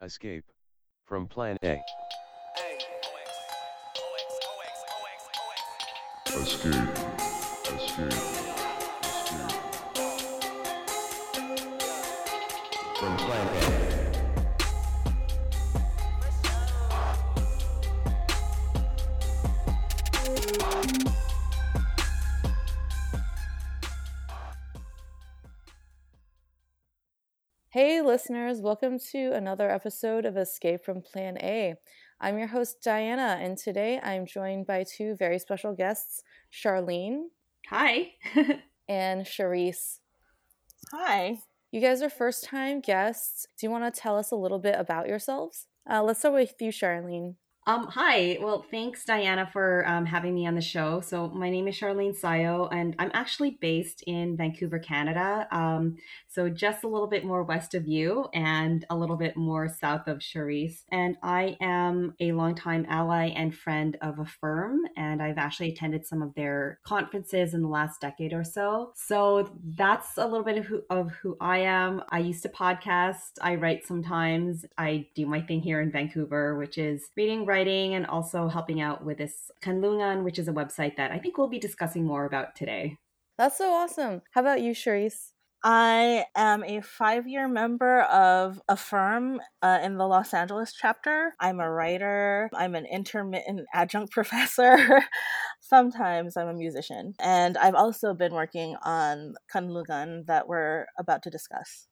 Escape from Plan A. Escape. Escape. Escape. From Plan A. listeners, welcome to another episode of Escape from Plan A. I'm your host, Diana, and today I'm joined by two very special guests, Charlene Hi. and Charisse. Hi. You guys are first time guests. Do you want to tell us a little bit about yourselves? Uh, let's start with you, Charlene. Um, hi. Well, thanks, Diana, for um, having me on the show. So, my name is Charlene Sayo, and I'm actually based in Vancouver, Canada. Um, so, just a little bit more west of you and a little bit more south of Charisse. And I am a longtime ally and friend of Affirm, and I've actually attended some of their conferences in the last decade or so. So, that's a little bit of who, of who I am. I used to podcast, I write sometimes, I do my thing here in Vancouver, which is reading, writing, and also helping out with this Kanlungan, which is a website that I think we'll be discussing more about today. That's so awesome. How about you, Charisse? I am a five year member of Affirm uh, in the Los Angeles chapter. I'm a writer, I'm an intermittent adjunct professor. Sometimes I'm a musician. And I've also been working on Kanlungan that we're about to discuss.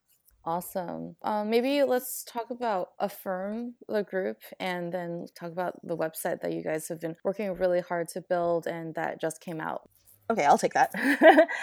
Awesome. Um, maybe let's talk about Affirm, the group, and then talk about the website that you guys have been working really hard to build and that just came out. Okay, I'll take that.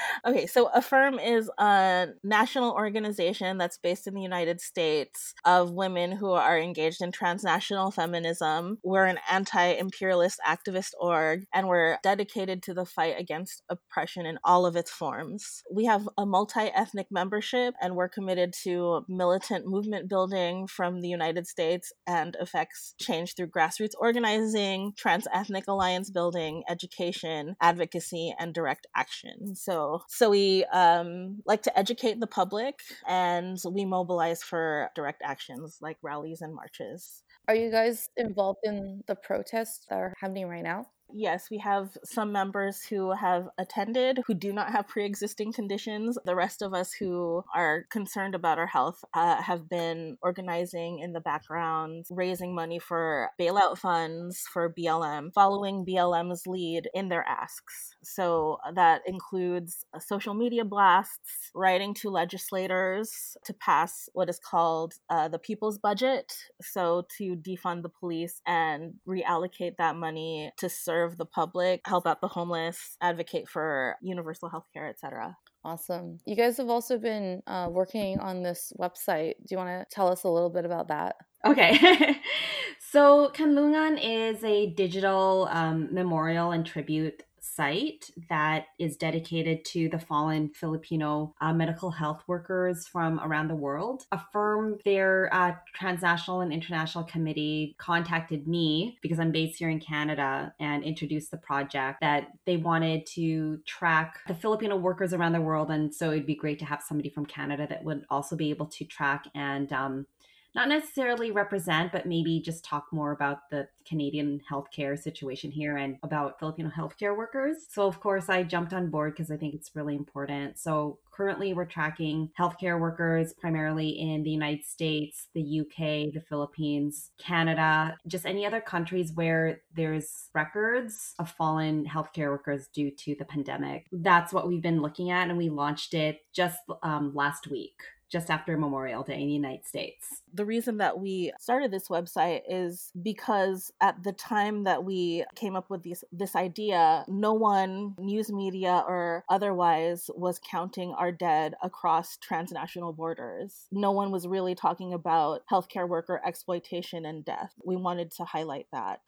okay, so Affirm is a national organization that's based in the United States of women who are engaged in transnational feminism. We're an anti imperialist activist org, and we're dedicated to the fight against oppression in all of its forms. We have a multi ethnic membership, and we're committed to militant movement building from the United States and affects change through grassroots organizing, trans ethnic alliance building, education, advocacy, and direct action. So, so we um, like to educate the public, and we mobilize for direct actions like rallies and marches. Are you guys involved in the protests that are happening right now? Yes, we have some members who have attended who do not have pre existing conditions. The rest of us who are concerned about our health uh, have been organizing in the background, raising money for bailout funds for BLM, following BLM's lead in their asks. So that includes uh, social media blasts, writing to legislators to pass what is called uh, the people's budget. So to defund the police and reallocate that money to serve the public, help out the homeless, advocate for universal health care, etc. Awesome. You guys have also been uh, working on this website. Do you want to tell us a little bit about that? Okay. so, Kanlungan is a digital um, memorial and tribute site that is dedicated to the fallen Filipino uh, medical health workers from around the world. Affirm their uh, transnational and international committee contacted me because I'm based here in Canada and introduced the project that they wanted to track the Filipino workers around the world. And so it'd be great to have somebody from Canada that would also be able to track and um, not necessarily represent, but maybe just talk more about the Canadian healthcare situation here and about Filipino healthcare workers. So, of course, I jumped on board because I think it's really important. So, currently, we're tracking healthcare workers primarily in the United States, the UK, the Philippines, Canada, just any other countries where there's records of fallen healthcare workers due to the pandemic. That's what we've been looking at, and we launched it just um, last week just after Memorial Day in the United States. The reason that we started this website is because at the time that we came up with this this idea, no one, news media or otherwise, was counting our dead across transnational borders. No one was really talking about healthcare worker exploitation and death. We wanted to highlight that.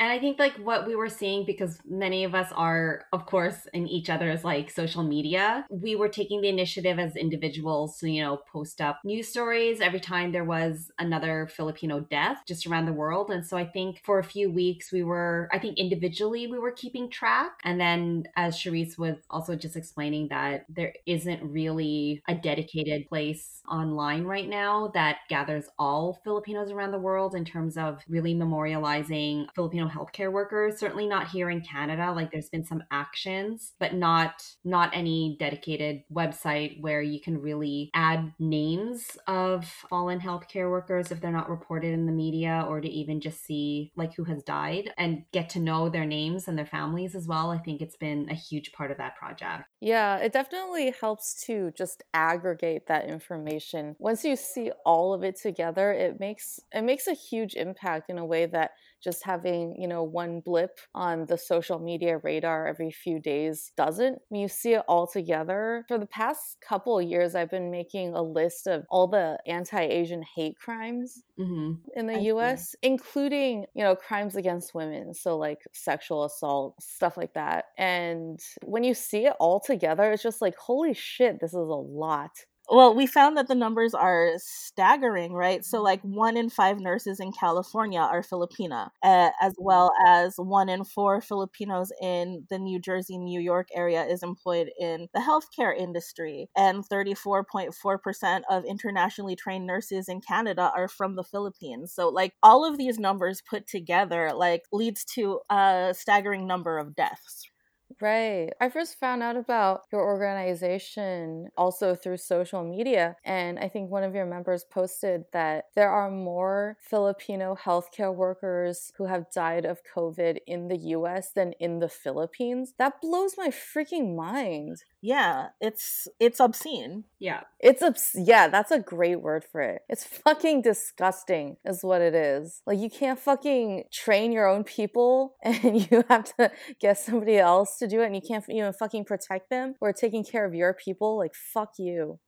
And I think like what we were seeing because many of us are of course in each other's like social media, we were taking the initiative as individuals to, you know, post up news stories every time there was another Filipino death just around the world. And so I think for a few weeks we were I think individually we were keeping track. And then as Charisse was also just explaining that there isn't really a dedicated place online right now that gathers all Filipinos around the world in terms of really memorializing Filipino healthcare workers. Certainly not here in Canada. Like there's been some actions, but not not any dedicated website where you can really add names of fallen healthcare workers if they're not reported in the media or to even just see like who has died and get to know their names and their families as well. I think it's been a huge part of that project. Yeah, it definitely helps to just aggregate that information. Once you see all of it together, it makes it makes a huge impact in a way that just having, you know, one blip on the social media radar every few days doesn't. When you see it all together, for the past couple years, I've been making a list of all the anti Asian hate crimes Mm-hmm. in the I see. US, including, you know, crimes against women. So, like sexual assault, stuff like that. And when you see it all together, it's just like, holy shit, this is a lot. Well, we found that the numbers are staggering, right? So, like, one in five nurses in California are Filipina, uh, as well as one in four Filipinos in the New Jersey, New York area is employed in the healthcare industry. And 34.4% of internationally trained nurses in Canada are from the Philippines. So, like, all of these numbers put together, like, leads to a staggering number of deaths. Right. I first found out about your organization also through social media. And I think one of your members posted that there are more Filipino healthcare workers who have died of COVID in the US than in the Philippines. That blows my freaking mind. Yeah, it's it's obscene. Yeah. It's obs- yeah, that's a great word for it. It's fucking disgusting, is what it is. Like you can't fucking train your own people, and you have to get somebody else to do it, and you can't even fucking protect them or taking care of your people. Like fuck you.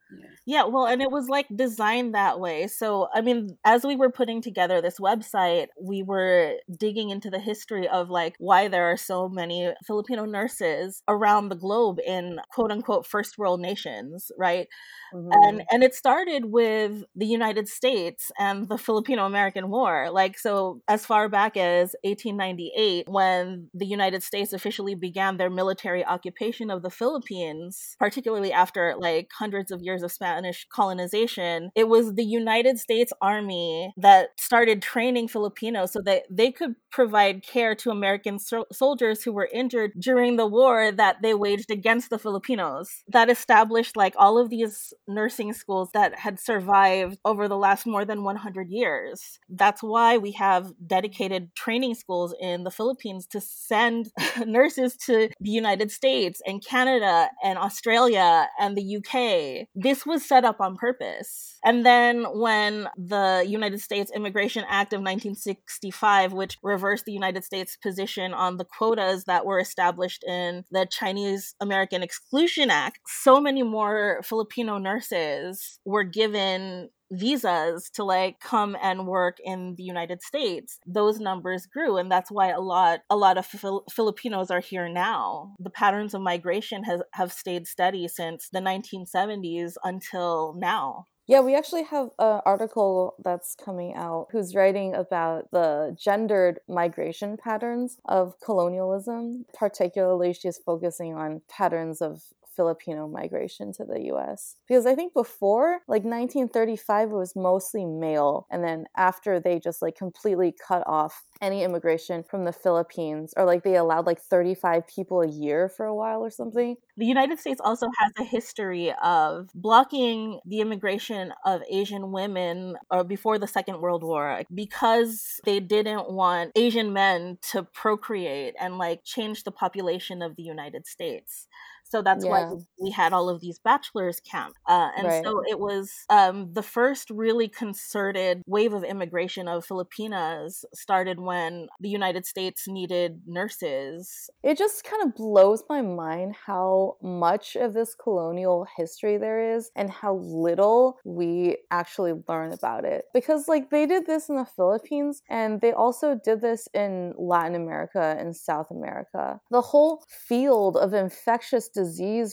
Yeah, well, and it was like designed that way. So, I mean, as we were putting together this website, we were digging into the history of like why there are so many Filipino nurses around the globe in quote unquote first world nations, right? And mm-hmm. and it started with the United States and the Filipino American War. Like so as far back as 1898 when the United States officially began their military occupation of the Philippines, particularly after like hundreds of years of Spanish colonization, it was the United States Army that started training Filipinos so that they could provide care to American so- soldiers who were injured during the war that they waged against the Filipinos. That established like all of these nursing schools that had survived over the last more than 100 years. That's why we have dedicated training schools in the Philippines to send nurses to the United States and Canada and Australia and the UK. This was set up on purpose. And then when the United States Immigration Act of 1965, which reversed the United States position on the quotas that were established in the Chinese American Exclusion Act, so many more Filipino nurses were given visas to like come and work in the United States those numbers grew and that's why a lot a lot of Fil- Filipinos are here now the patterns of migration has have stayed steady since the 1970s until now Yeah, we actually have an article that's coming out who's writing about the gendered migration patterns of colonialism. Particularly, she's focusing on patterns of Filipino migration to the US. Because I think before, like 1935, it was mostly male. And then after they just like completely cut off any immigration from the Philippines, or like they allowed like 35 people a year for a while or something. The United States also has a history of blocking the immigration of Asian women or before the Second World War because they didn't want Asian men to procreate and like change the population of the United States. So that's Yeah. why we had all of these bachelor's camp. Uh, and Right. so it was um, the first really concerted wave of immigration of Filipinas started when the United States needed nurses. It just kind of blows my mind how much of this colonial history there is and how little we actually learn about it. Because, like, they did this in the Philippines and they also did this in Latin America and South America. The whole field of infectious disease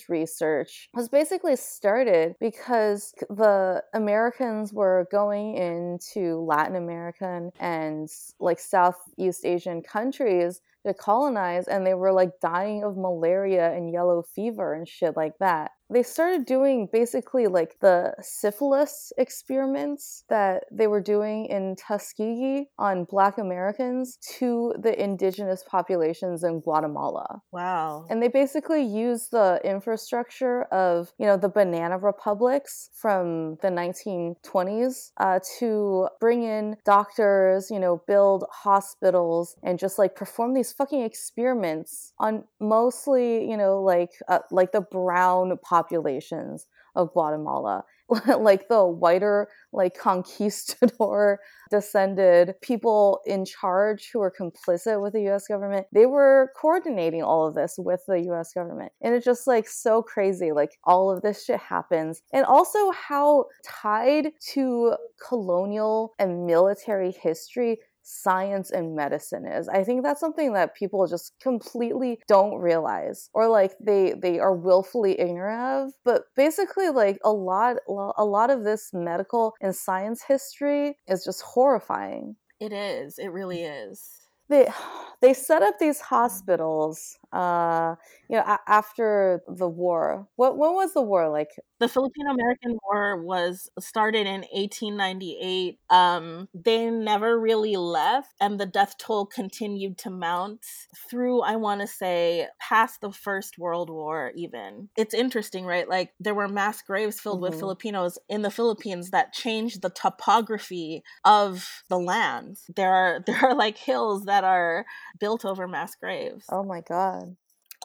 research was basically started because the Americans were going into Latin American and like Southeast Asian countries to colonize and they were like dying of malaria and yellow fever and shit like that. They started doing basically like the syphilis experiments that they were doing in Tuskegee on Black Americans to the indigenous populations in Guatemala. Wow. And they basically used the infrastructure of, you know, the banana republics from the 1920s uh, to bring in doctors, you know, build hospitals and just like perform these fucking experiments on mostly, you know, like uh, like the brown populations of Guatemala. like the whiter, like conquistador descended people in charge who were complicit with the US government, they were coordinating all of this with the US government. And it's just like so crazy. Like all of this shit happens. And also how tied to colonial and military history science and medicine is. I think that's something that people just completely don't realize or like they they are willfully ignorant of. But basically like a lot a lot of this medical and science history is just horrifying. It is. It really is. They they set up these hospitals uh you know a- after the war. What when was the war like The Filipino American War was started in 1898. Um, they never really left, and the death toll continued to mount through, I want to say, past the First World War, even. It's interesting, right? Like, there were mass graves filled with Mhm. Filipinos in the Philippines that changed the topography of the land. There are, there are like hills that are built over mass graves Oh my god.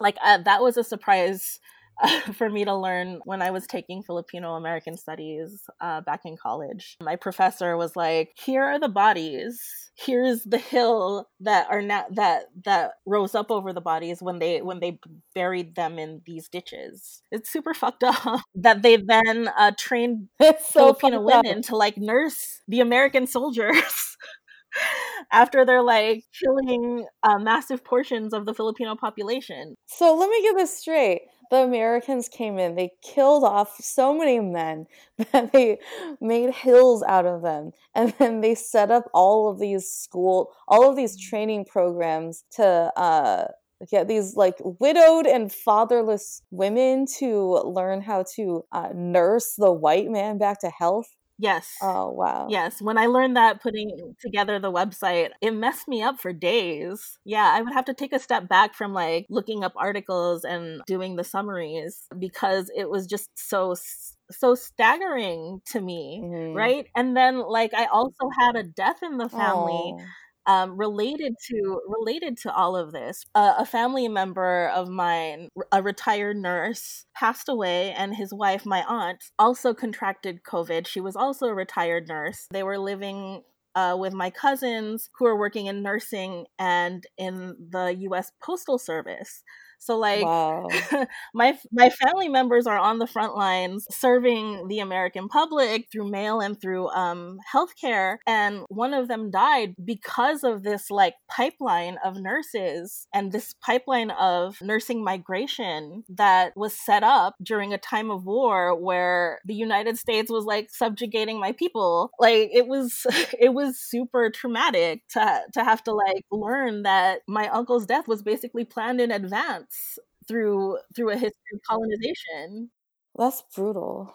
like uh, that was a surprise uh, for me to learn when I was taking Filipino American studies uh, back in college. My professor was like, "Here are the bodies. Here's the hill that are now that that rose up over the bodies when they when they buried them in these ditches. It's super fucked up that they then uh, trained so Filipino fucked up. women to like nurse the American soldiers after they're like killing uh, massive portions of the Filipino population. So let me get this straight. The Americans came in, they killed off so many men that they made hills out of them. And then they set up all of these school, all of these training programs to uh, get these like widowed and fatherless women to learn how to uh, nurse the white man back to health. Yes. Oh, wow. Yes, when I learned that putting together the website, it messed me up for days. Yeah, I would have to take a step back from like looking up articles and doing the summaries because it was just so so staggering to me, Mhm. right? And then like I also had a death in the family Oh. Um, related to related to all of this. Uh, a family member of mine, a retired nurse, passed away, and his wife, my aunt, also contracted COVID. She was also a retired nurse. They were living. Uh, with my cousins who are working in nursing and in the U.S. Postal Service, so like wow. my my family members are on the front lines serving the American public through mail and through um, healthcare, and one of them died because of this like pipeline of nurses and this pipeline of nursing migration that was set up during a time of war where the United States was like subjugating my people. Like it was it was super traumatic to to have to like learn that my uncle's death was basically planned in advance through through a history of colonization. That's brutal.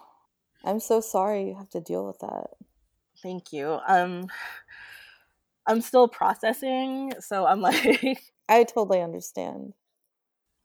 I'm so sorry you have to deal with that. Thank you. Um I'm still processing, so I'm like I totally understand.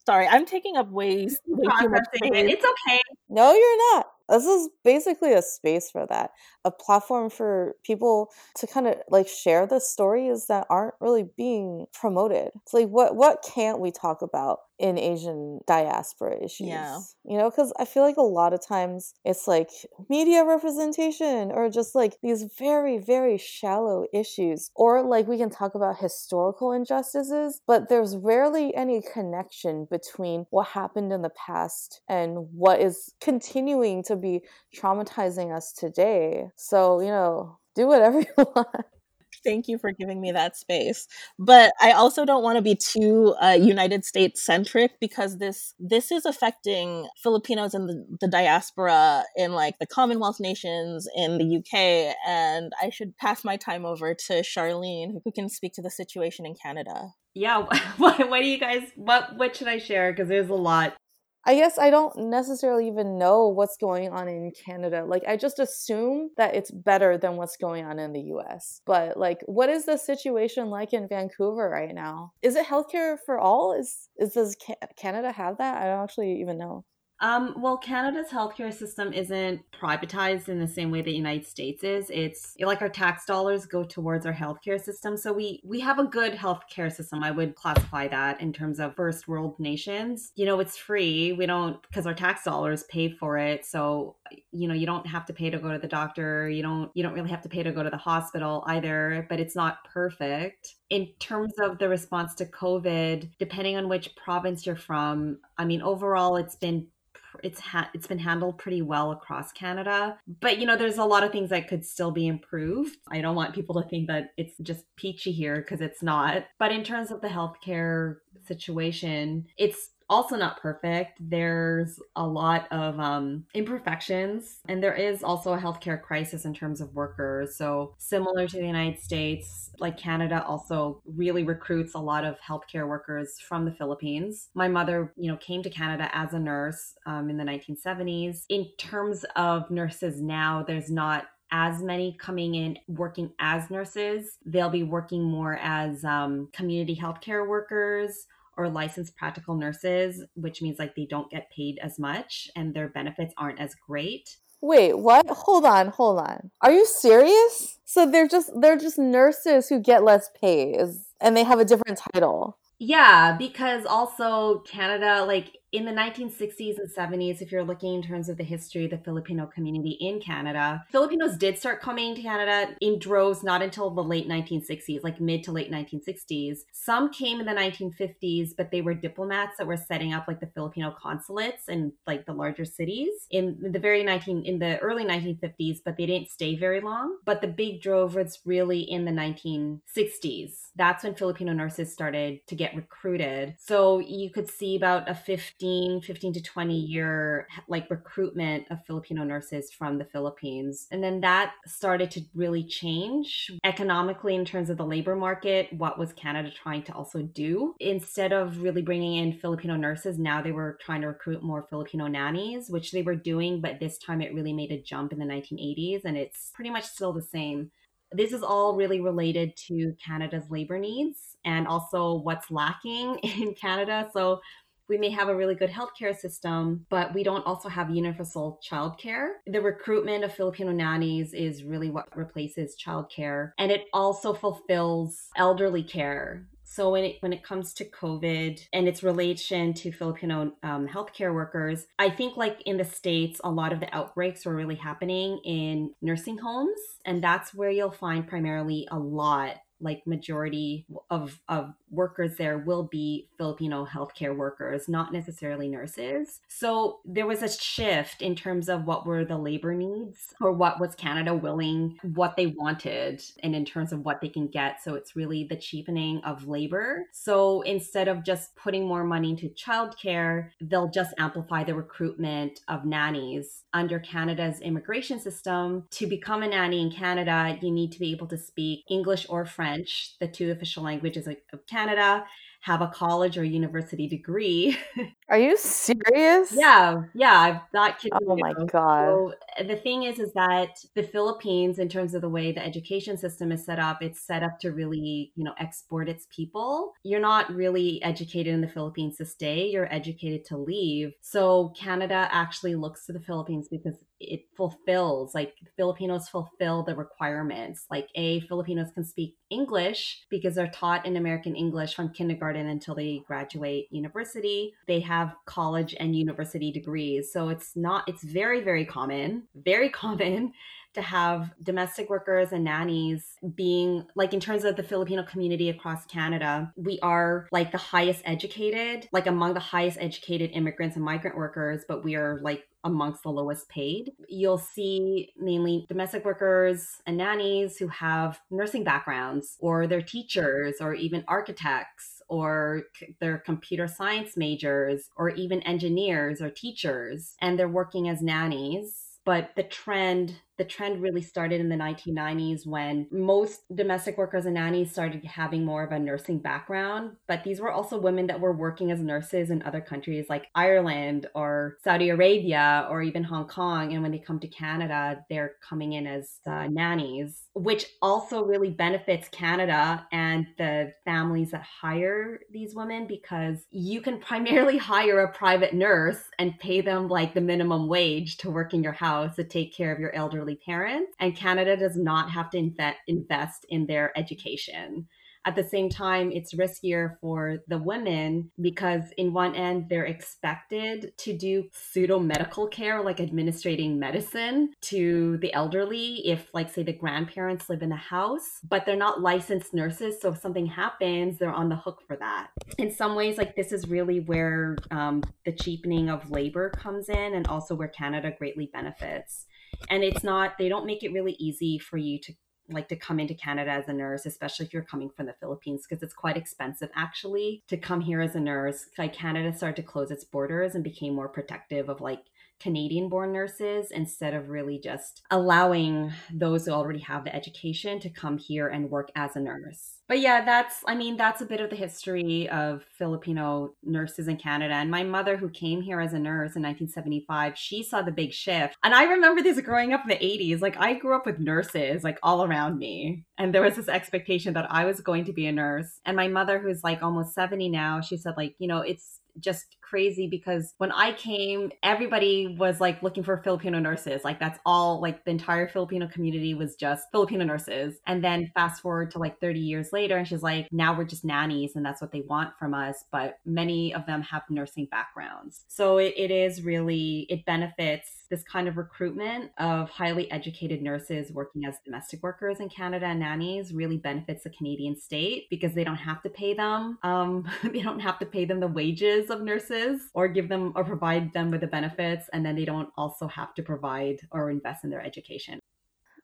sorry, I'm taking up way, way too much Processing it. space. It's okay. No, you're not. This is basically a space for that. A platform for people to kind of like share the stories that aren't really being promoted. It's like what what can't we talk about in Asian diaspora issues. Yeah. You know, because I feel like a lot of times it's like media representation or just like these very, very shallow issues. Or like we can talk about historical injustices, but there's rarely any connection between what happened in the past and what is continuing to be traumatizing us today. So, you know, do whatever you want. Thank you for giving me that space. But I also don't want to be too uh, United States centric because this this is affecting Filipinos in the, the diaspora in like the Commonwealth nations in the UK. And I should pass my time over to Charlene, who can speak to the situation in Canada. Yeah, what, what do you guys what what should I share? Because there's a lot. I guess I don't necessarily even know what's going on in Canada. Like, I just assume that it's better than what's going on in the US. But, like, what is the situation like in Vancouver right now? Is it healthcare for all? Is, is does Canada have that? I don't actually even know. Um, well, Canada's healthcare system isn't privatized in the same way the United States is. It's like our tax dollars go towards our healthcare system. So we we have a good healthcare system. I would classify that in terms of first world nations. You know, it's free. We don't because our tax dollars pay for it. So you know, you don't have to pay to go to the doctor. You don't you don't really have to pay to go to the hospital either. But it's not perfect in terms of the response to COVID. Depending on which province you're from, I mean, overall, it's been it's ha- it's been handled pretty well across Canada. But you know, there's a lot of things that could still be improved. I don't want people to think that it's just peachy here because it's not. But in terms of the healthcare situation, it's also not perfect. There's a lot of um, imperfections, and there is also a healthcare crisis in terms of workers. So, similar to the United States, like Canada also really recruits a lot of healthcare workers from the Philippines. My mother, you know, came to Canada as a nurse um, in the 1970s. In terms of nurses now, there's not as many coming in working as nurses. They'll be working more as um, community healthcare workers or licensed practical nurses, which means like they don't get paid as much and their benefits aren't as great. Wait, what? Hold on, hold on. Are you serious? So they're just they're just nurses who get less pays and they have a different title. Yeah, because also Canada, like in the 1960s and 70s, if you're looking in terms of the history of the Filipino community in Canada, Filipinos did start coming to Canada in droves not until the late 1960s, like mid to late 1960s. Some came in the 1950s, but they were diplomats that were setting up like the Filipino consulates in like the larger cities in the very 19 in the early 1950s, but they didn't stay very long. But the big drove was really in the 1960s. That's when Filipino nurses started to get recruited. So you could see about a 50 15 15 to 20 year like recruitment of filipino nurses from the philippines. And then that started to really change economically in terms of the labor market what was canada trying to also do. Instead of really bringing in filipino nurses now they were trying to recruit more filipino nannies which they were doing but this time it really made a jump in the 1980s and it's pretty much still the same. This is all really related to Canada's labor needs and also what's lacking in Canada. So we may have a really good healthcare system, but we don't also have universal childcare. The recruitment of Filipino nannies is really what replaces childcare, and it also fulfills elderly care. So when it when it comes to COVID and its relation to Filipino um, healthcare workers, I think like in the states, a lot of the outbreaks were really happening in nursing homes, and that's where you'll find primarily a lot like majority of, of workers there will be Filipino healthcare workers, not necessarily nurses. So there was a shift in terms of what were the labor needs or what was Canada willing, what they wanted, and in terms of what they can get. So it's really the cheapening of labor. So instead of just putting more money into childcare, they'll just amplify the recruitment of nannies under Canada's immigration system. To become a nanny in Canada, you need to be able to speak English or French, the two official languages of Canada, have a college or university degree. Are you serious? yeah, yeah, I'm not kidding. Oh my you. god. So the thing is, is that the Philippines, in terms of the way the education system is set up, it's set up to really, you know, export its people. You're not really educated in the Philippines to stay. You're educated to leave. So Canada actually looks to the Philippines because it fulfills like Filipinos fulfill the requirements. Like a Filipinos can speak English because they're taught in American English from kindergarten kindergarten until they graduate university. They have college and university degrees. So it's not, it's very, very common, very common to have domestic workers and nannies being like in terms of the Filipino community across Canada, we are like the highest educated, like among the highest educated immigrants and migrant workers, but we are like amongst the lowest paid. You'll see mainly domestic workers and nannies who have nursing backgrounds, or they're teachers, or even architects, or they're computer science majors, or even engineers or teachers, and they're working as nannies. But the trend the trend really started in the 1990s when most domestic workers and nannies started having more of a nursing background. But these were also women that were working as nurses in other countries like Ireland or Saudi Arabia or even Hong Kong. And when they come to Canada, they're coming in as uh, nannies, which also really benefits Canada and the families that hire these women because you can primarily hire a private nurse and pay them like the minimum wage to work in your house to take care of your elderly elderly parents, and Canada does not have to invest in their education. At the same time, it's riskier for the women because, in one end, they're expected to do pseudo medical care, like administrating medicine to the elderly, if, like, say, the grandparents live in the house, but they're not licensed nurses. So if something happens, they're on the hook for that. In some ways, like, this is really where um, the cheapening of labor comes in and also where Canada greatly benefits and it's not they don't make it really easy for you to like to come into Canada as a nurse, especially if you're coming from the Philippines, because it's quite expensive actually to come here as a nurse. Like Canada started to close its borders and became more protective of like Canadian born nurses instead of really just allowing those who already have the education to come here and work as a nurse. But yeah, that's, I mean, that's a bit of the history of Filipino nurses in Canada. And my mother, who came here as a nurse in 1975, she saw the big shift. And I remember this growing up in the 80s. Like, I grew up with nurses, like, all around me. And there was this expectation that I was going to be a nurse. And my mother, who's like almost 70 now, she said, like, you know, it's just crazy because when I came, everybody was like looking for Filipino nurses. Like that's all, like the entire Filipino community was just Filipino nurses. And then fast forward to like 30 years later, and she's like, now we're just nannies and that's what they want from us. But many of them have nursing backgrounds. So it, it is really, it benefits this kind of recruitment of highly educated nurses working as domestic workers in Canada and nannies really benefits the Canadian state because they don't have to pay them. Um, they don't have to pay them the wages of nurses or give them or provide them with the benefits and then they don't also have to provide or invest in their education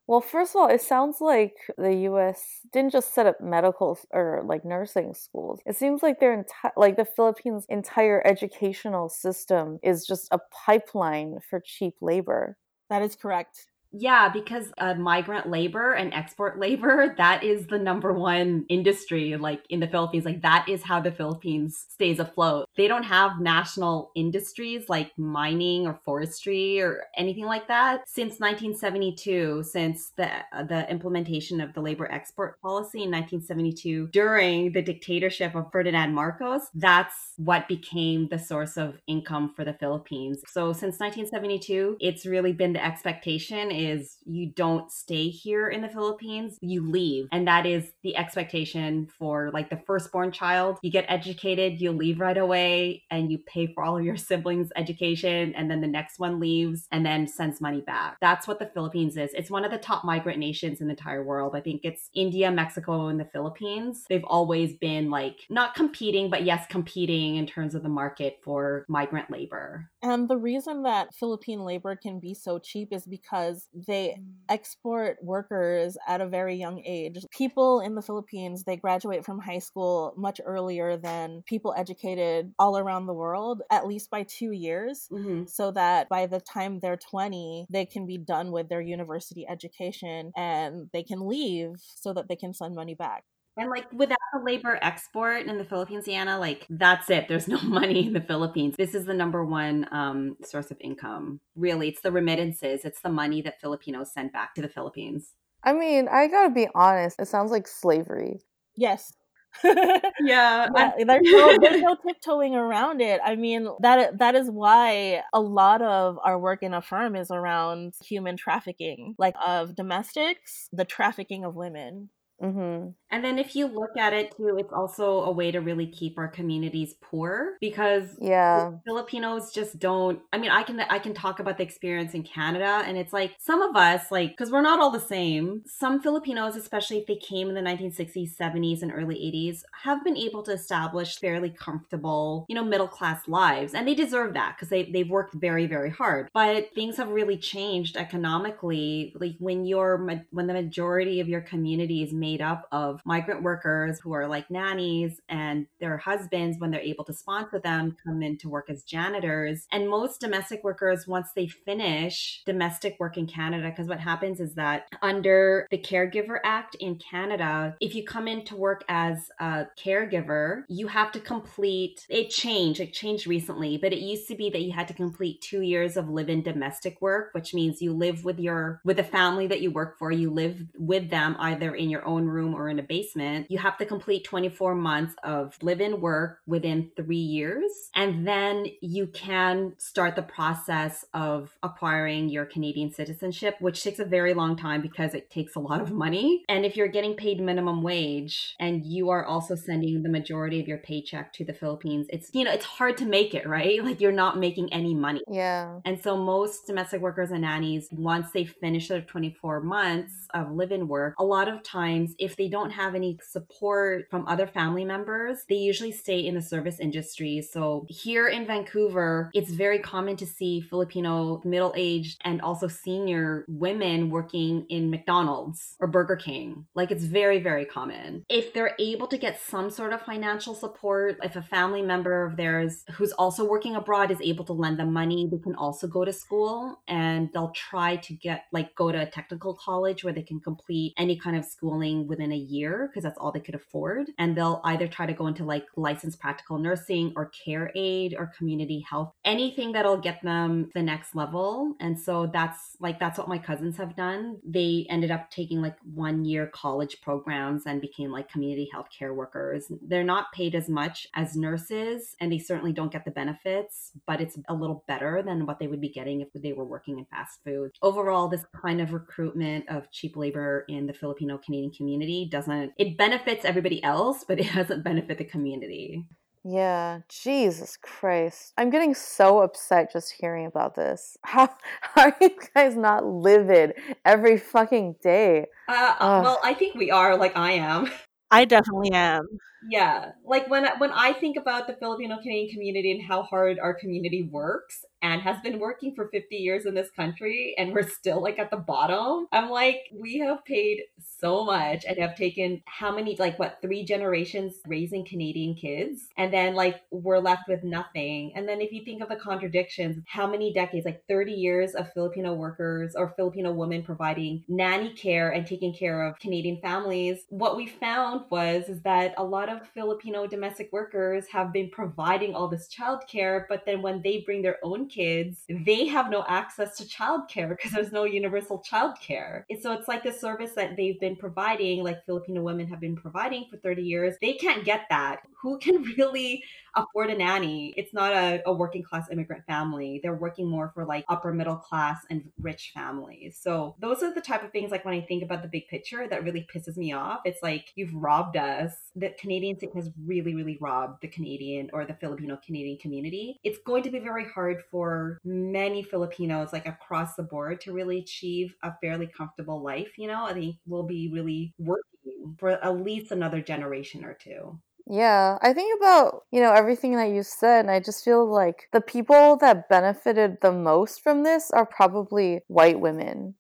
well, first of all, it sounds like the U.S. didn't just set up medical or like nursing schools. It seems like their entire, like the Philippines' entire educational system is just a pipeline for cheap labor. That is correct. Yeah, because uh, migrant labor and export labor, that is the number one industry like in the Philippines. Like that is how the Philippines stays afloat. They don't have national industries like mining or forestry or anything like that since 1972, since the uh, the implementation of the labor export policy in 1972 during the dictatorship of Ferdinand Marcos. That's what became the source of income for the Philippines. So since 1972, it's really been the expectation is you don't stay here in the Philippines, you leave. And that is the expectation for like the firstborn child. You get educated, you leave right away, and you pay for all of your siblings' education. And then the next one leaves and then sends money back. That's what the Philippines is. It's one of the top migrant nations in the entire world. I think it's India, Mexico, and the Philippines. They've always been like not competing, but yes, competing in terms of the market for migrant labor. And the reason that Philippine labor can be so cheap is because they mm. export workers at a very young age. People in the Philippines, they graduate from high school much earlier than people educated all around the world, at least by two years, mm-hmm. so that by the time they're 20, they can be done with their university education and they can leave so that they can send money back. And like without the labor export in the Philippines, Anna, like that's it. There's no money in the Philippines. This is the number one um, source of income. Really, it's the remittances. It's the money that Filipinos send back to the Philippines. I mean, I gotta be honest. It sounds like slavery. Yes. yeah, yeah there's, no, there's no tiptoeing around it. I mean, that that is why a lot of our work in Affirm is around human trafficking, like of domestics, the trafficking of women. Mm-hmm. And then if you look at it too, it's also a way to really keep our communities poor because Yeah. Filipinos just don't I mean I can I can talk about the experience in Canada and it's like some of us like cuz we're not all the same. Some Filipinos especially if they came in the 1960s, 70s and early 80s have been able to establish fairly comfortable, you know, middle class lives and they deserve that cuz they they've worked very very hard. But things have really changed economically like when you're when the majority of your community is made up of migrant workers who are like nannies and their husbands when they're able to sponsor them come in to work as janitors. And most domestic workers once they finish domestic work in Canada because what happens is that under the caregiver act in Canada if you come in to work as a caregiver you have to complete it changed it changed recently but it used to be that you had to complete 2 years of live-in domestic work which means you live with your with the family that you work for you live with them either in your own room or in a basement you have to complete 24 months of live-in work within 3 years. And then you can start the process of acquiring your Canadian citizenship which takes a very long time because it takes a lot of money. And if you're getting paid minimum wage and you are also sending the majority of your paycheck to the Philippines it's you know it's hard to make it right? Like you're not making any money. Yeah. and so most domestic workers and nannies, once they finish their 24 months of live-in work, a lot of times if they don't have any support from other family members, they usually stay in the service industry. So here in Vancouver, it's very common to see Filipino middle-aged and also senior women working in McDonald's or Burger King. Like it's very, very common. If they're able to get some sort of financial support, if a family member of theirs who's also working abroad is able to lend them money, they can also go to school and they'll try to get like go to a technical college where they can complete any kind of schooling within a year because that's all they could afford. And they'll either try to go into like licensed practical nursing or care aid or community health, anything that'll get them the next level. And so that's like that's what my cousins have done. They ended up taking like one year college programs and became like community health care workers. They're not paid as much as nurses and they certainly don't get the benefits, but it's a little better than what they would be getting if they were working in fast food. Overall, this kind of recruitment of cheap labor in the Filipino Canadian community doesn't it benefits everybody else, but it doesn't benefit the community. Yeah, Jesus Christ. I'm getting so upset just hearing about this. How, how are you guys not livid every fucking day? Uh, well, I think we are like I am. I definitely am. Yeah, like when when I think about the Filipino Canadian community and how hard our community works and has been working for 50 years in this country and we're still like at the bottom. I'm like we have paid so much and have taken how many like what three generations raising Canadian kids and then like we're left with nothing. And then if you think of the contradictions, how many decades like 30 years of Filipino workers or Filipino women providing nanny care and taking care of Canadian families, what we found was is that a lot of Filipino domestic workers have been providing all this childcare, but then when they bring their own kids, they have no access to childcare because there's no universal childcare. And so it's like the service that they've been providing, like Filipino women have been providing for 30 years. They can't get that. Who can really afford a nanny? It's not a, a working class immigrant family. They're working more for like upper middle class and rich families. So those are the type of things like when I think about the big picture that really pisses me off. It's like you've robbed us. The Canadian state has really, really robbed the Canadian or the Filipino Canadian community. It's going to be very hard for many Filipinos, like across the board, to really achieve a fairly comfortable life. You know, I think we'll be really working for at least another generation or two. Yeah, I think about, you know, everything that you said, and I just feel like the people that benefited the most from this are probably white women.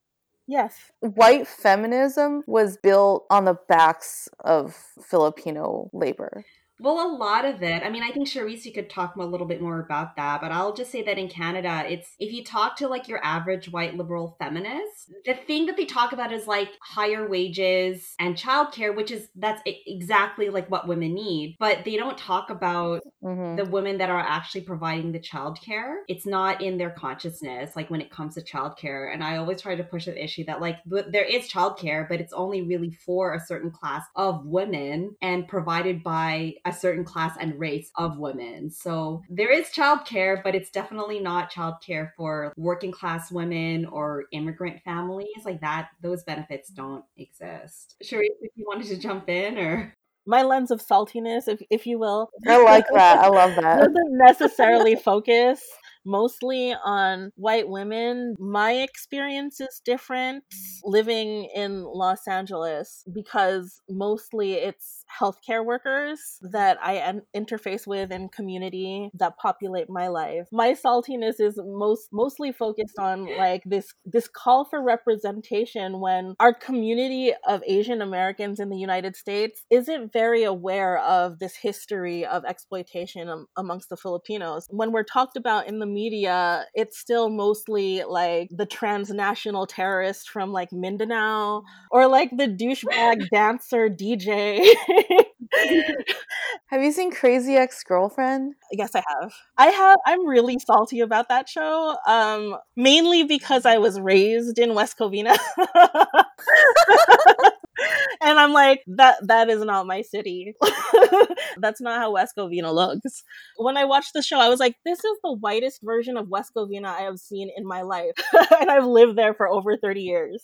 Yes. White feminism was built on the backs of Filipino labor. Well, a lot of it. I mean, I think Charisse, you could talk a little bit more about that, but I'll just say that in Canada, it's if you talk to like your average white liberal feminist, the thing that they talk about is like higher wages and childcare, which is that's exactly like what women need. But they don't talk about hmm the women that are actually providing the childcare. It's not in their consciousness, like when it comes to childcare. And I always try to push the issue that like there is childcare, but it's only really for a certain class of women and provided by a certain class and race of women. So there is childcare, but it's definitely not childcare for working class women or immigrant families like that. Those benefits don't exist. Charisse, if you wanted to jump in or my lens of saltiness, if if you will. I like that. I love that. Doesn't necessarily focus mostly on white women. My experience is different living in Los Angeles because mostly it's healthcare workers that I interface with in community that populate my life. My saltiness is most mostly focused on like this this call for representation when our community of Asian Americans in the United States isn't very aware of this history of exploitation amongst the Filipinos. When we're talked about in the media, it's still mostly like the transnational terrorist from like Mindanao or like the douchebag dancer DJ have you seen Crazy Ex Girlfriend? Yes, I have. I have. I'm really salty about that show. Um, mainly because I was raised in West Covina. and I'm like, that that is not my city. That's not how West Covina looks. When I watched the show, I was like, this is the whitest version of West Covina I have seen in my life. and I've lived there for over 30 years.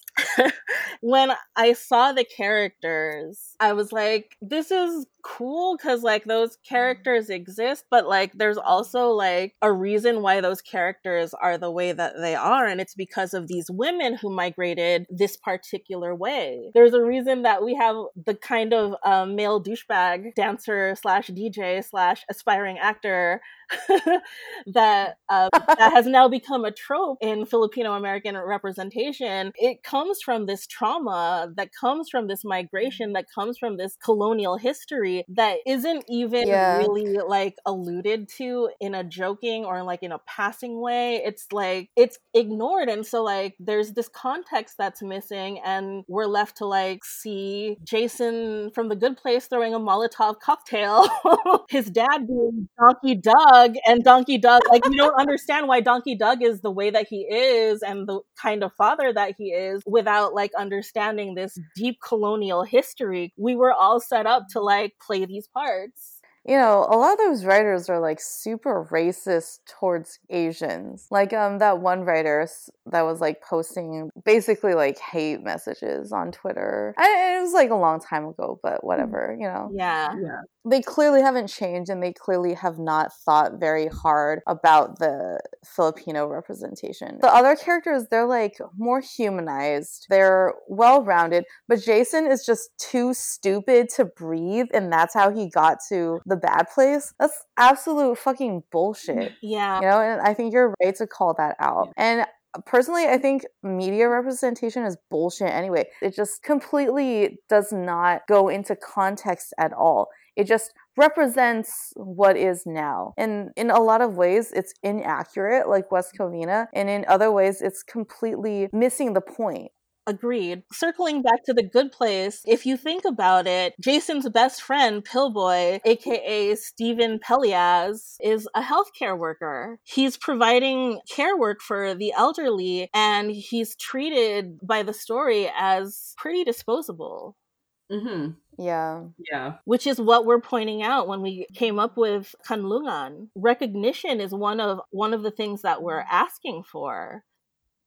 when I saw the characters, I was like, this is cool because like those characters exist, but like there's also like a reason why those characters are the way that they are. And it's because of these women who migrated this particular way. There's a reason that we have the kind of um, male douchebag dancer slash DJ slash aspiring actor that uh, that has now become a trope in Filipino American representation. It comes from this trauma that comes from this migration that comes from this colonial history that isn't even yeah. really like alluded to in a joking or like in a passing way. It's like it's ignored, and so like there's this context that's missing, and we're left to like see Jason from The Good Place throwing a Molotov cocktail, his dad being Donkey Doug Doug and Donkey Doug. Like you don't understand why Donkey Doug is the way that he is and the kind of father that he is without like understanding this deep colonial history. We were all set up to like play these parts you know, a lot of those writers are like super racist towards Asians. Like um that one writer that was like posting basically like hate messages on Twitter. I, it was like a long time ago, but whatever, you know. Yeah. Yeah they clearly haven't changed and they clearly have not thought very hard about the Filipino representation. The other characters, they're like more humanized, they're well rounded, but Jason is just too stupid to breathe, and that's how he got to the bad place. That's absolute fucking bullshit. Mm, yeah. You know, and I think you're right to call that out. And uh, personally, I think media representation is bullshit anyway. It just completely does not go into context at all. It just represents what is now. And in a lot of ways, it's inaccurate, like West Covina, and in other ways, it's completely missing the point. Agreed. Circling back to the good place, if you think about it, Jason's best friend, Pillboy, aka Stephen Pelias, is a healthcare worker. He's providing care work for the elderly, and he's treated by the story as pretty disposable. Mm-hmm. Yeah. Yeah. Which is what we're pointing out when we came up with Kanlungan. Recognition is one of one of the things that we're asking for.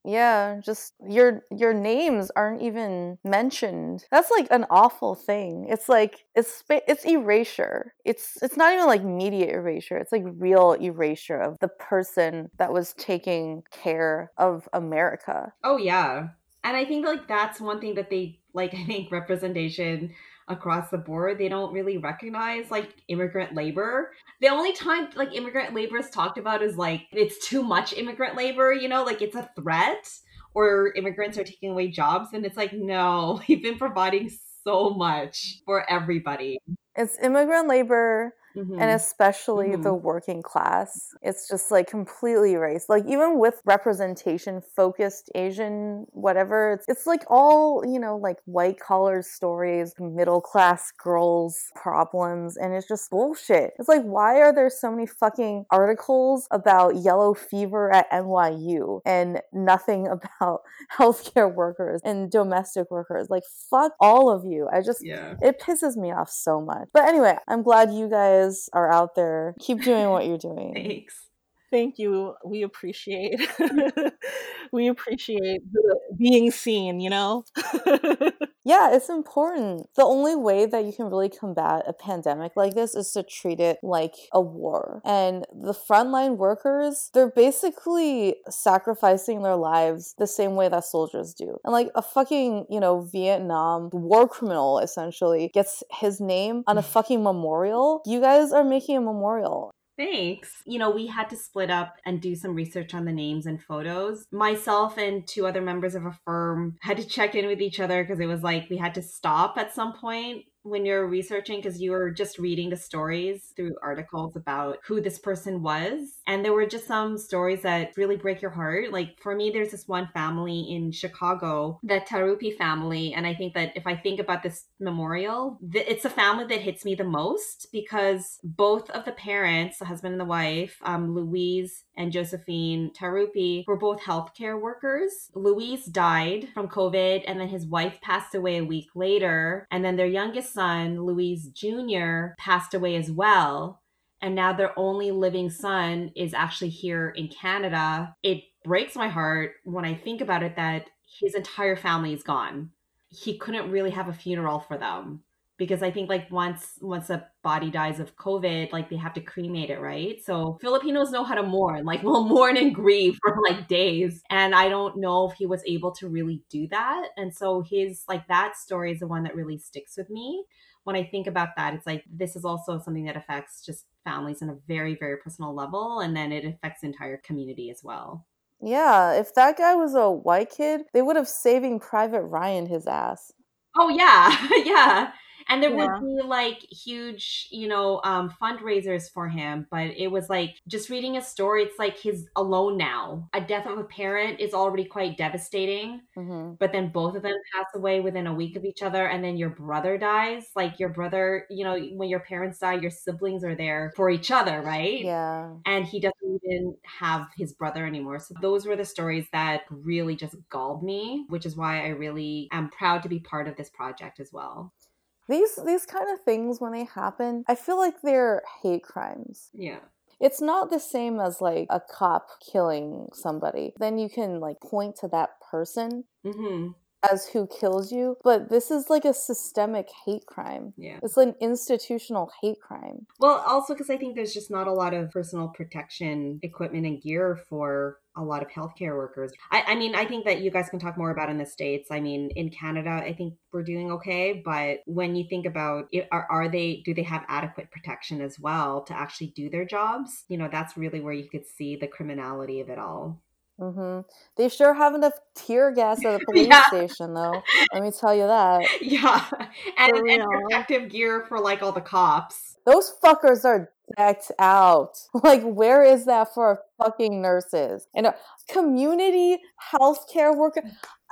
Yeah, just your your names aren't even mentioned. That's like an awful thing. It's like it's it's erasure. It's it's not even like media erasure. It's like real erasure of the person that was taking care of America. Oh yeah. And I think like that's one thing that they like I think representation across the board they don't really recognize like immigrant labor. The only time like immigrant labor is talked about is like it's too much immigrant labor you know like it's a threat or immigrants are taking away jobs and it's like no we've been providing so much for everybody. It's immigrant labor Mhm. and especially the Mhm. working class. It's just like completely erased. Like even with representation focused Asian whatever, it's, it's like all, you know, like white collar stories, middle class girls problems and it's just bullshit. It's like why are there so many fucking articles about yellow fever at NYU and nothing about healthcare workers and domestic workers? Like fuck all of you. I just yeah. it pisses me off so much. But anyway, I'm glad you guys are out there. Keep doing what you're doing. Thanks. Thank you. We appreciate we appreciate being seen, you know? Yeah, it's important. The only way that you can really combat a pandemic like this is to treat it like a war. And the frontline workers, they're basically sacrificing their lives the same way that soldiers do. And like a fucking, you know, Vietnam war criminal essentially gets his name on a fucking memorial. You guys are making a memorial. Thanks. You know, we had to split up and do some research on the names and photos. Myself and two other members of Affirm had to check in with each other because it was like we had to stop at some point when you're researching because you were just reading the stories through articles about who this person was. And there were just some stories that really break your heart. Like for me, there's this one family in Chicago, the Tarupi family. And I think that if I think about this memorial, th- it's a family that hits me the most because both of the parents, the husband and the wife, um, Louise and Josephine Tarupi, were both healthcare workers. Louise died from COVID, and then his wife passed away a week later. And then their youngest son, Louise Jr., passed away as well. And now their only living son is actually here in Canada. It breaks my heart when I think about it that his entire family is gone. He couldn't really have a funeral for them because I think like once once a body dies of COVID, like they have to cremate it, right? So Filipinos know how to mourn, like we'll mourn and grieve for like days. And I don't know if he was able to really do that. And so his like that story is the one that really sticks with me. When I think about that, it's like this is also something that affects just families on a very, very personal level. And then it affects the entire community as well. Yeah, if that guy was a white kid, they would have saving Private Ryan his ass. Oh yeah, yeah. And there Yeah. would be like huge, you know, um, fundraisers for him. But it was like just reading a story, it's like he's alone now. A death of a parent is already quite devastating. hmm But then both of them pass away within a week of each other. And then your brother dies. Like your brother, you know, when your parents die, your siblings are there for each other, right? Yeah. and he doesn't even have his brother anymore. So those were the stories that really just galled me, which is why I really am proud to be part of this project as well. These these kind of things when they happen, I feel like they're hate crimes. Yeah. It's not the same as like a cop killing somebody. Then you can like point to that person hmm as who kills you, but this is like a systemic hate crime. Yeah. It's an institutional hate crime. Well, also because I think there's just not a lot of personal protection equipment and gear for a lot of healthcare workers. I, I mean, I think that you guys can talk more about in the States. I mean, in Canada, I think we're doing okay. But when you think about it, are, are they, do they have adequate protection as well to actually do their jobs? You know, that's really where you could see the criminality of it all. hmm They sure have enough tear gas at the police Yeah. station, though. Let me tell you that. Yeah. And, and protective gear for like all the cops. Those fuckers are decked out. Like, where is that for fucking nurses and uh, community healthcare worker?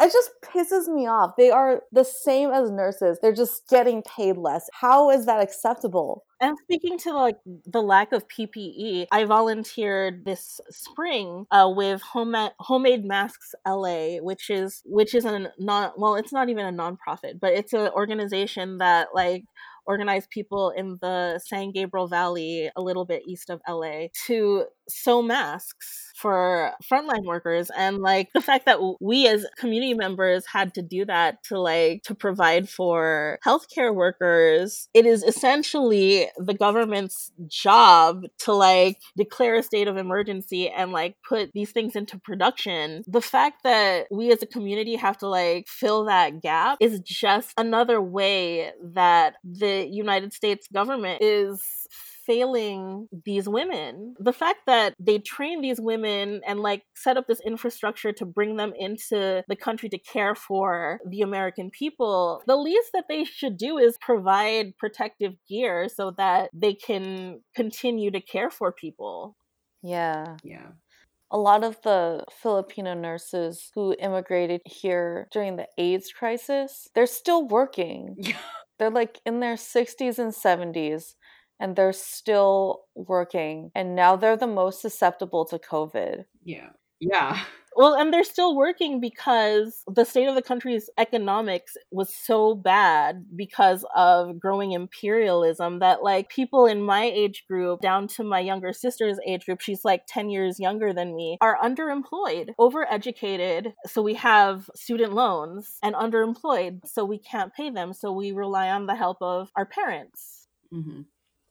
It just pisses me off. They are the same as nurses. They're just getting paid less. How is that acceptable? And speaking to like the lack of PPE, I volunteered this spring uh, with Home- Homemade Masks LA, which is which is a non well, it's not even a nonprofit, but it's an organization that like organized people in the San Gabriel Valley, a little bit east of LA, to sew masks for frontline workers and like the fact that we as community members had to do that to like to provide for healthcare workers it is essentially the government's job to like declare a state of emergency and like put these things into production. The fact that we as a community have to like fill that gap is just another way that the united states government is failing these women. The fact that they train these women and like set up this infrastructure to bring them into the country to care for the American people, the least that they should do is provide protective gear so that they can continue to care for people. Yeah. Yeah. A lot of the Filipino nurses who immigrated here during the AIDS crisis, they're still working. they're like in their 60s and 70s and they're still working and now they're the most susceptible to covid Yeah. Yeah. Well, and they're still working because the state of the country's economics was so bad because of growing imperialism that, like, people in my age group, down to my younger sister's age group, she's like 10 years younger than me, are underemployed, overeducated. So we have student loans and underemployed. So we can't pay them. So we rely on the help of our parents. hmm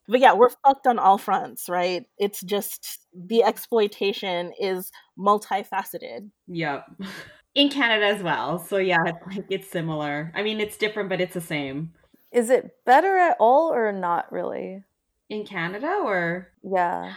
But yeah, we're fucked on all fronts, right? It's just the exploitation is multifaceted. Yep. In Canada as well. So yeah, it's like it's similar. I mean, it's different, but it's the same. is it better at all or not really In Canada or yeah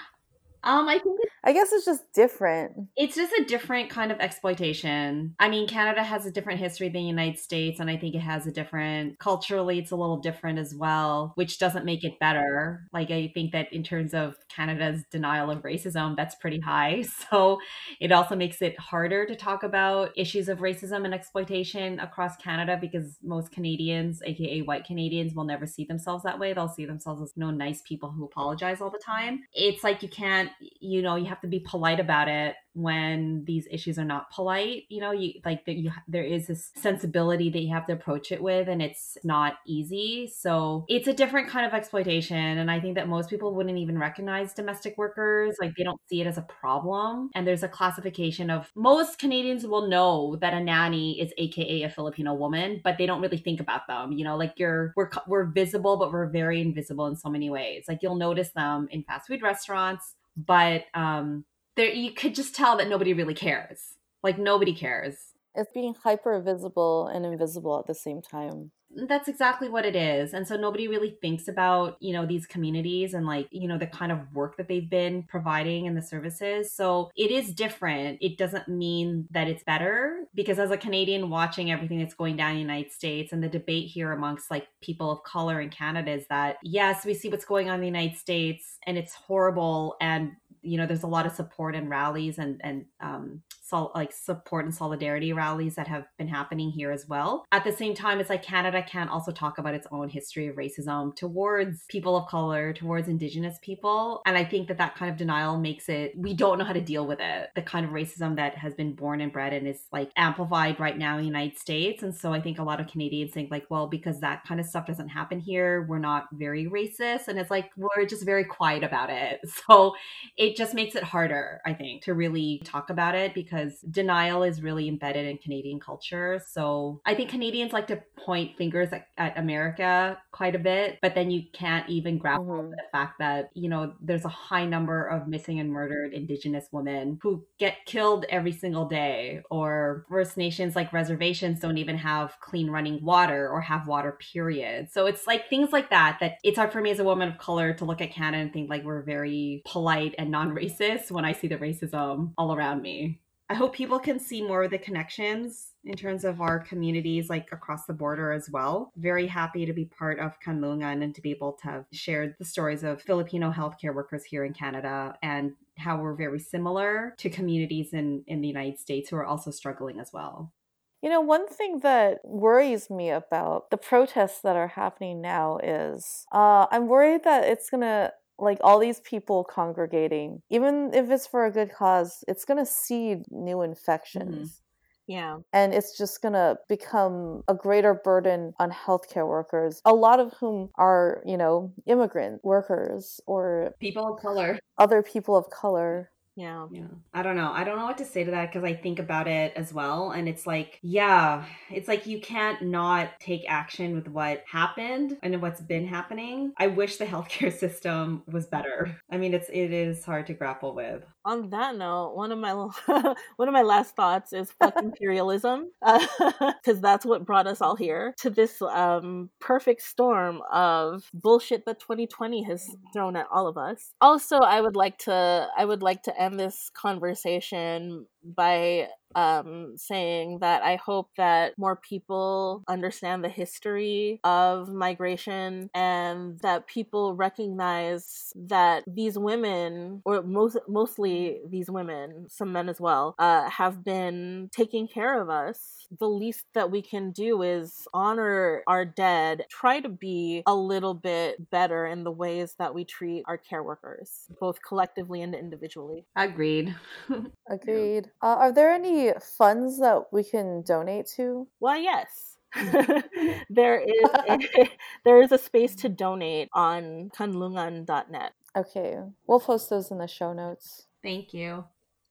um I think i guess it's just different it's just a different kind of exploitation. I mean, Canada has a different history than the United States, and I think it has a different culturally, it's a little different as well, which doesn't make it better. Like, I think that in terms of Canada's denial of racism, that's pretty high. So it also makes it harder to talk about issues of racism and exploitation across Canada because most Canadians, aka white Canadians, will never see themselves that way. They'll see themselves as you know nice people who apologize all the time. It's like you can't, you know, you have to be polite about it when these issues are not polite you know you like that you there is this sensibility that you have to approach it with and it's not easy. So it's a different kind of exploitation and i think that most people wouldn't even recognize domestic workers like they don't see it as a problem. And there's a classification of most canadians will know that a nanny is aka a filipino woman but they don't really think about them you know like you're we're we're visible but we're very invisible in so many ways. Like you'll notice them in fast food restaurants but um there you could just tell that nobody really cares. Like nobody cares. It's being hyper visible and invisible at the same time that's exactly what it is and so nobody really thinks about you know these communities and like you know the kind of work that they've been providing and the services so it is different. It doesn't mean that it's better because as a canadian watching everything that's going down in the united states and the debate here amongst like people of color in canada is that yes we see what's going on in the united states and it's horrible and you know there's a lot of support and rallies and and um sol- like support and solidarity rallies that have been happening here as well. At the same time it's like canada can't also talk about its own history of racism towards people of color towards indigenous people. And i think that that kind of denial makes it we don't know how to deal with it. The kind of racism that has been born and bred and is like amplified right now in the united states. And so i think a lot of canadians think like well because that kind of stuff doesn't happen here we're not very racist. And it's like we're just very quiet about it. So it just makes it harder, I think, to really talk about it because denial is really embedded in Canadian culture. So I think Canadians like to point fingers at, at America quite a bit, but then you can't even grapple Mhm. with the fact that, you know, there's a high number of missing and murdered Indigenous women who get killed every single day, or First Nations like reservations don't even have clean running water or have water, period. So it's like things like that that it's hard for me as a woman of color to look at Canada and think like we're very polite and non-racist when I see the racism all around me. I hope people can see more of the connections in terms of our communities like across the border as well. Very happy to be part of Kanlungan and to be able to have shared the stories of Filipino healthcare workers here in Canada and how we're very similar to communities in, in the United States who are also struggling as well. You know, one thing that worries me about the protests that are happening now is uh, I'm worried that it's going to, like, all these people congregating, even if it's for a good cause, it's going to seed new mm-hmm. infections. Yeah. And it's just going to become a greater burden on healthcare workers, a lot of whom are, you know, immigrant workers or People of color. other people of color. Yeah. Yeah. I don't know. I don't know what to say to that because I think about it as well. And it's like, yeah, it's like you can't not take action with what happened and what's been happening. I wish the healthcare system was better. I mean, it's it is hard to grapple with. On that note, one of my one of my last thoughts is fuck imperialism, because that's what brought us all here to this um, perfect storm of bullshit that 2020 has thrown at all of us. Also, I would like to I would like to end this conversation by um, saying that I hope that more people understand the history of migration and that people recognize that these women, or most mostly these women, some men as well, uh, have been taking care of us. The least that we can do is honor our dead, try to be a little bit better in the ways that we treat our care workers, both collectively and individually. Agreed. Agreed. Uh, are there any funds that we can donate to? Well, yes. Mm. there is a, there is a space to donate on kanlungan.net. Okay, we'll post those in the show notes. Thank you.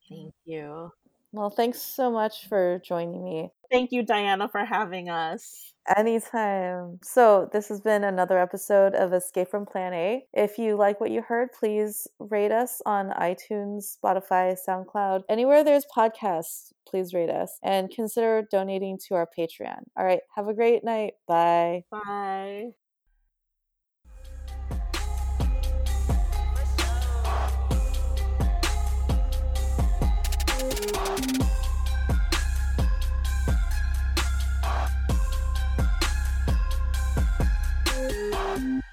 Thank you. Well, thanks so much for joining me. Thank you, Diana, for having us. Anytime. So, this has been another episode of Escape from Plan A. If you like what you heard, please rate us on iTunes, Spotify, SoundCloud, anywhere there's podcasts. Please rate us and consider donating to our Patreon. All right. Have a great night. Bye. Bye. Bye.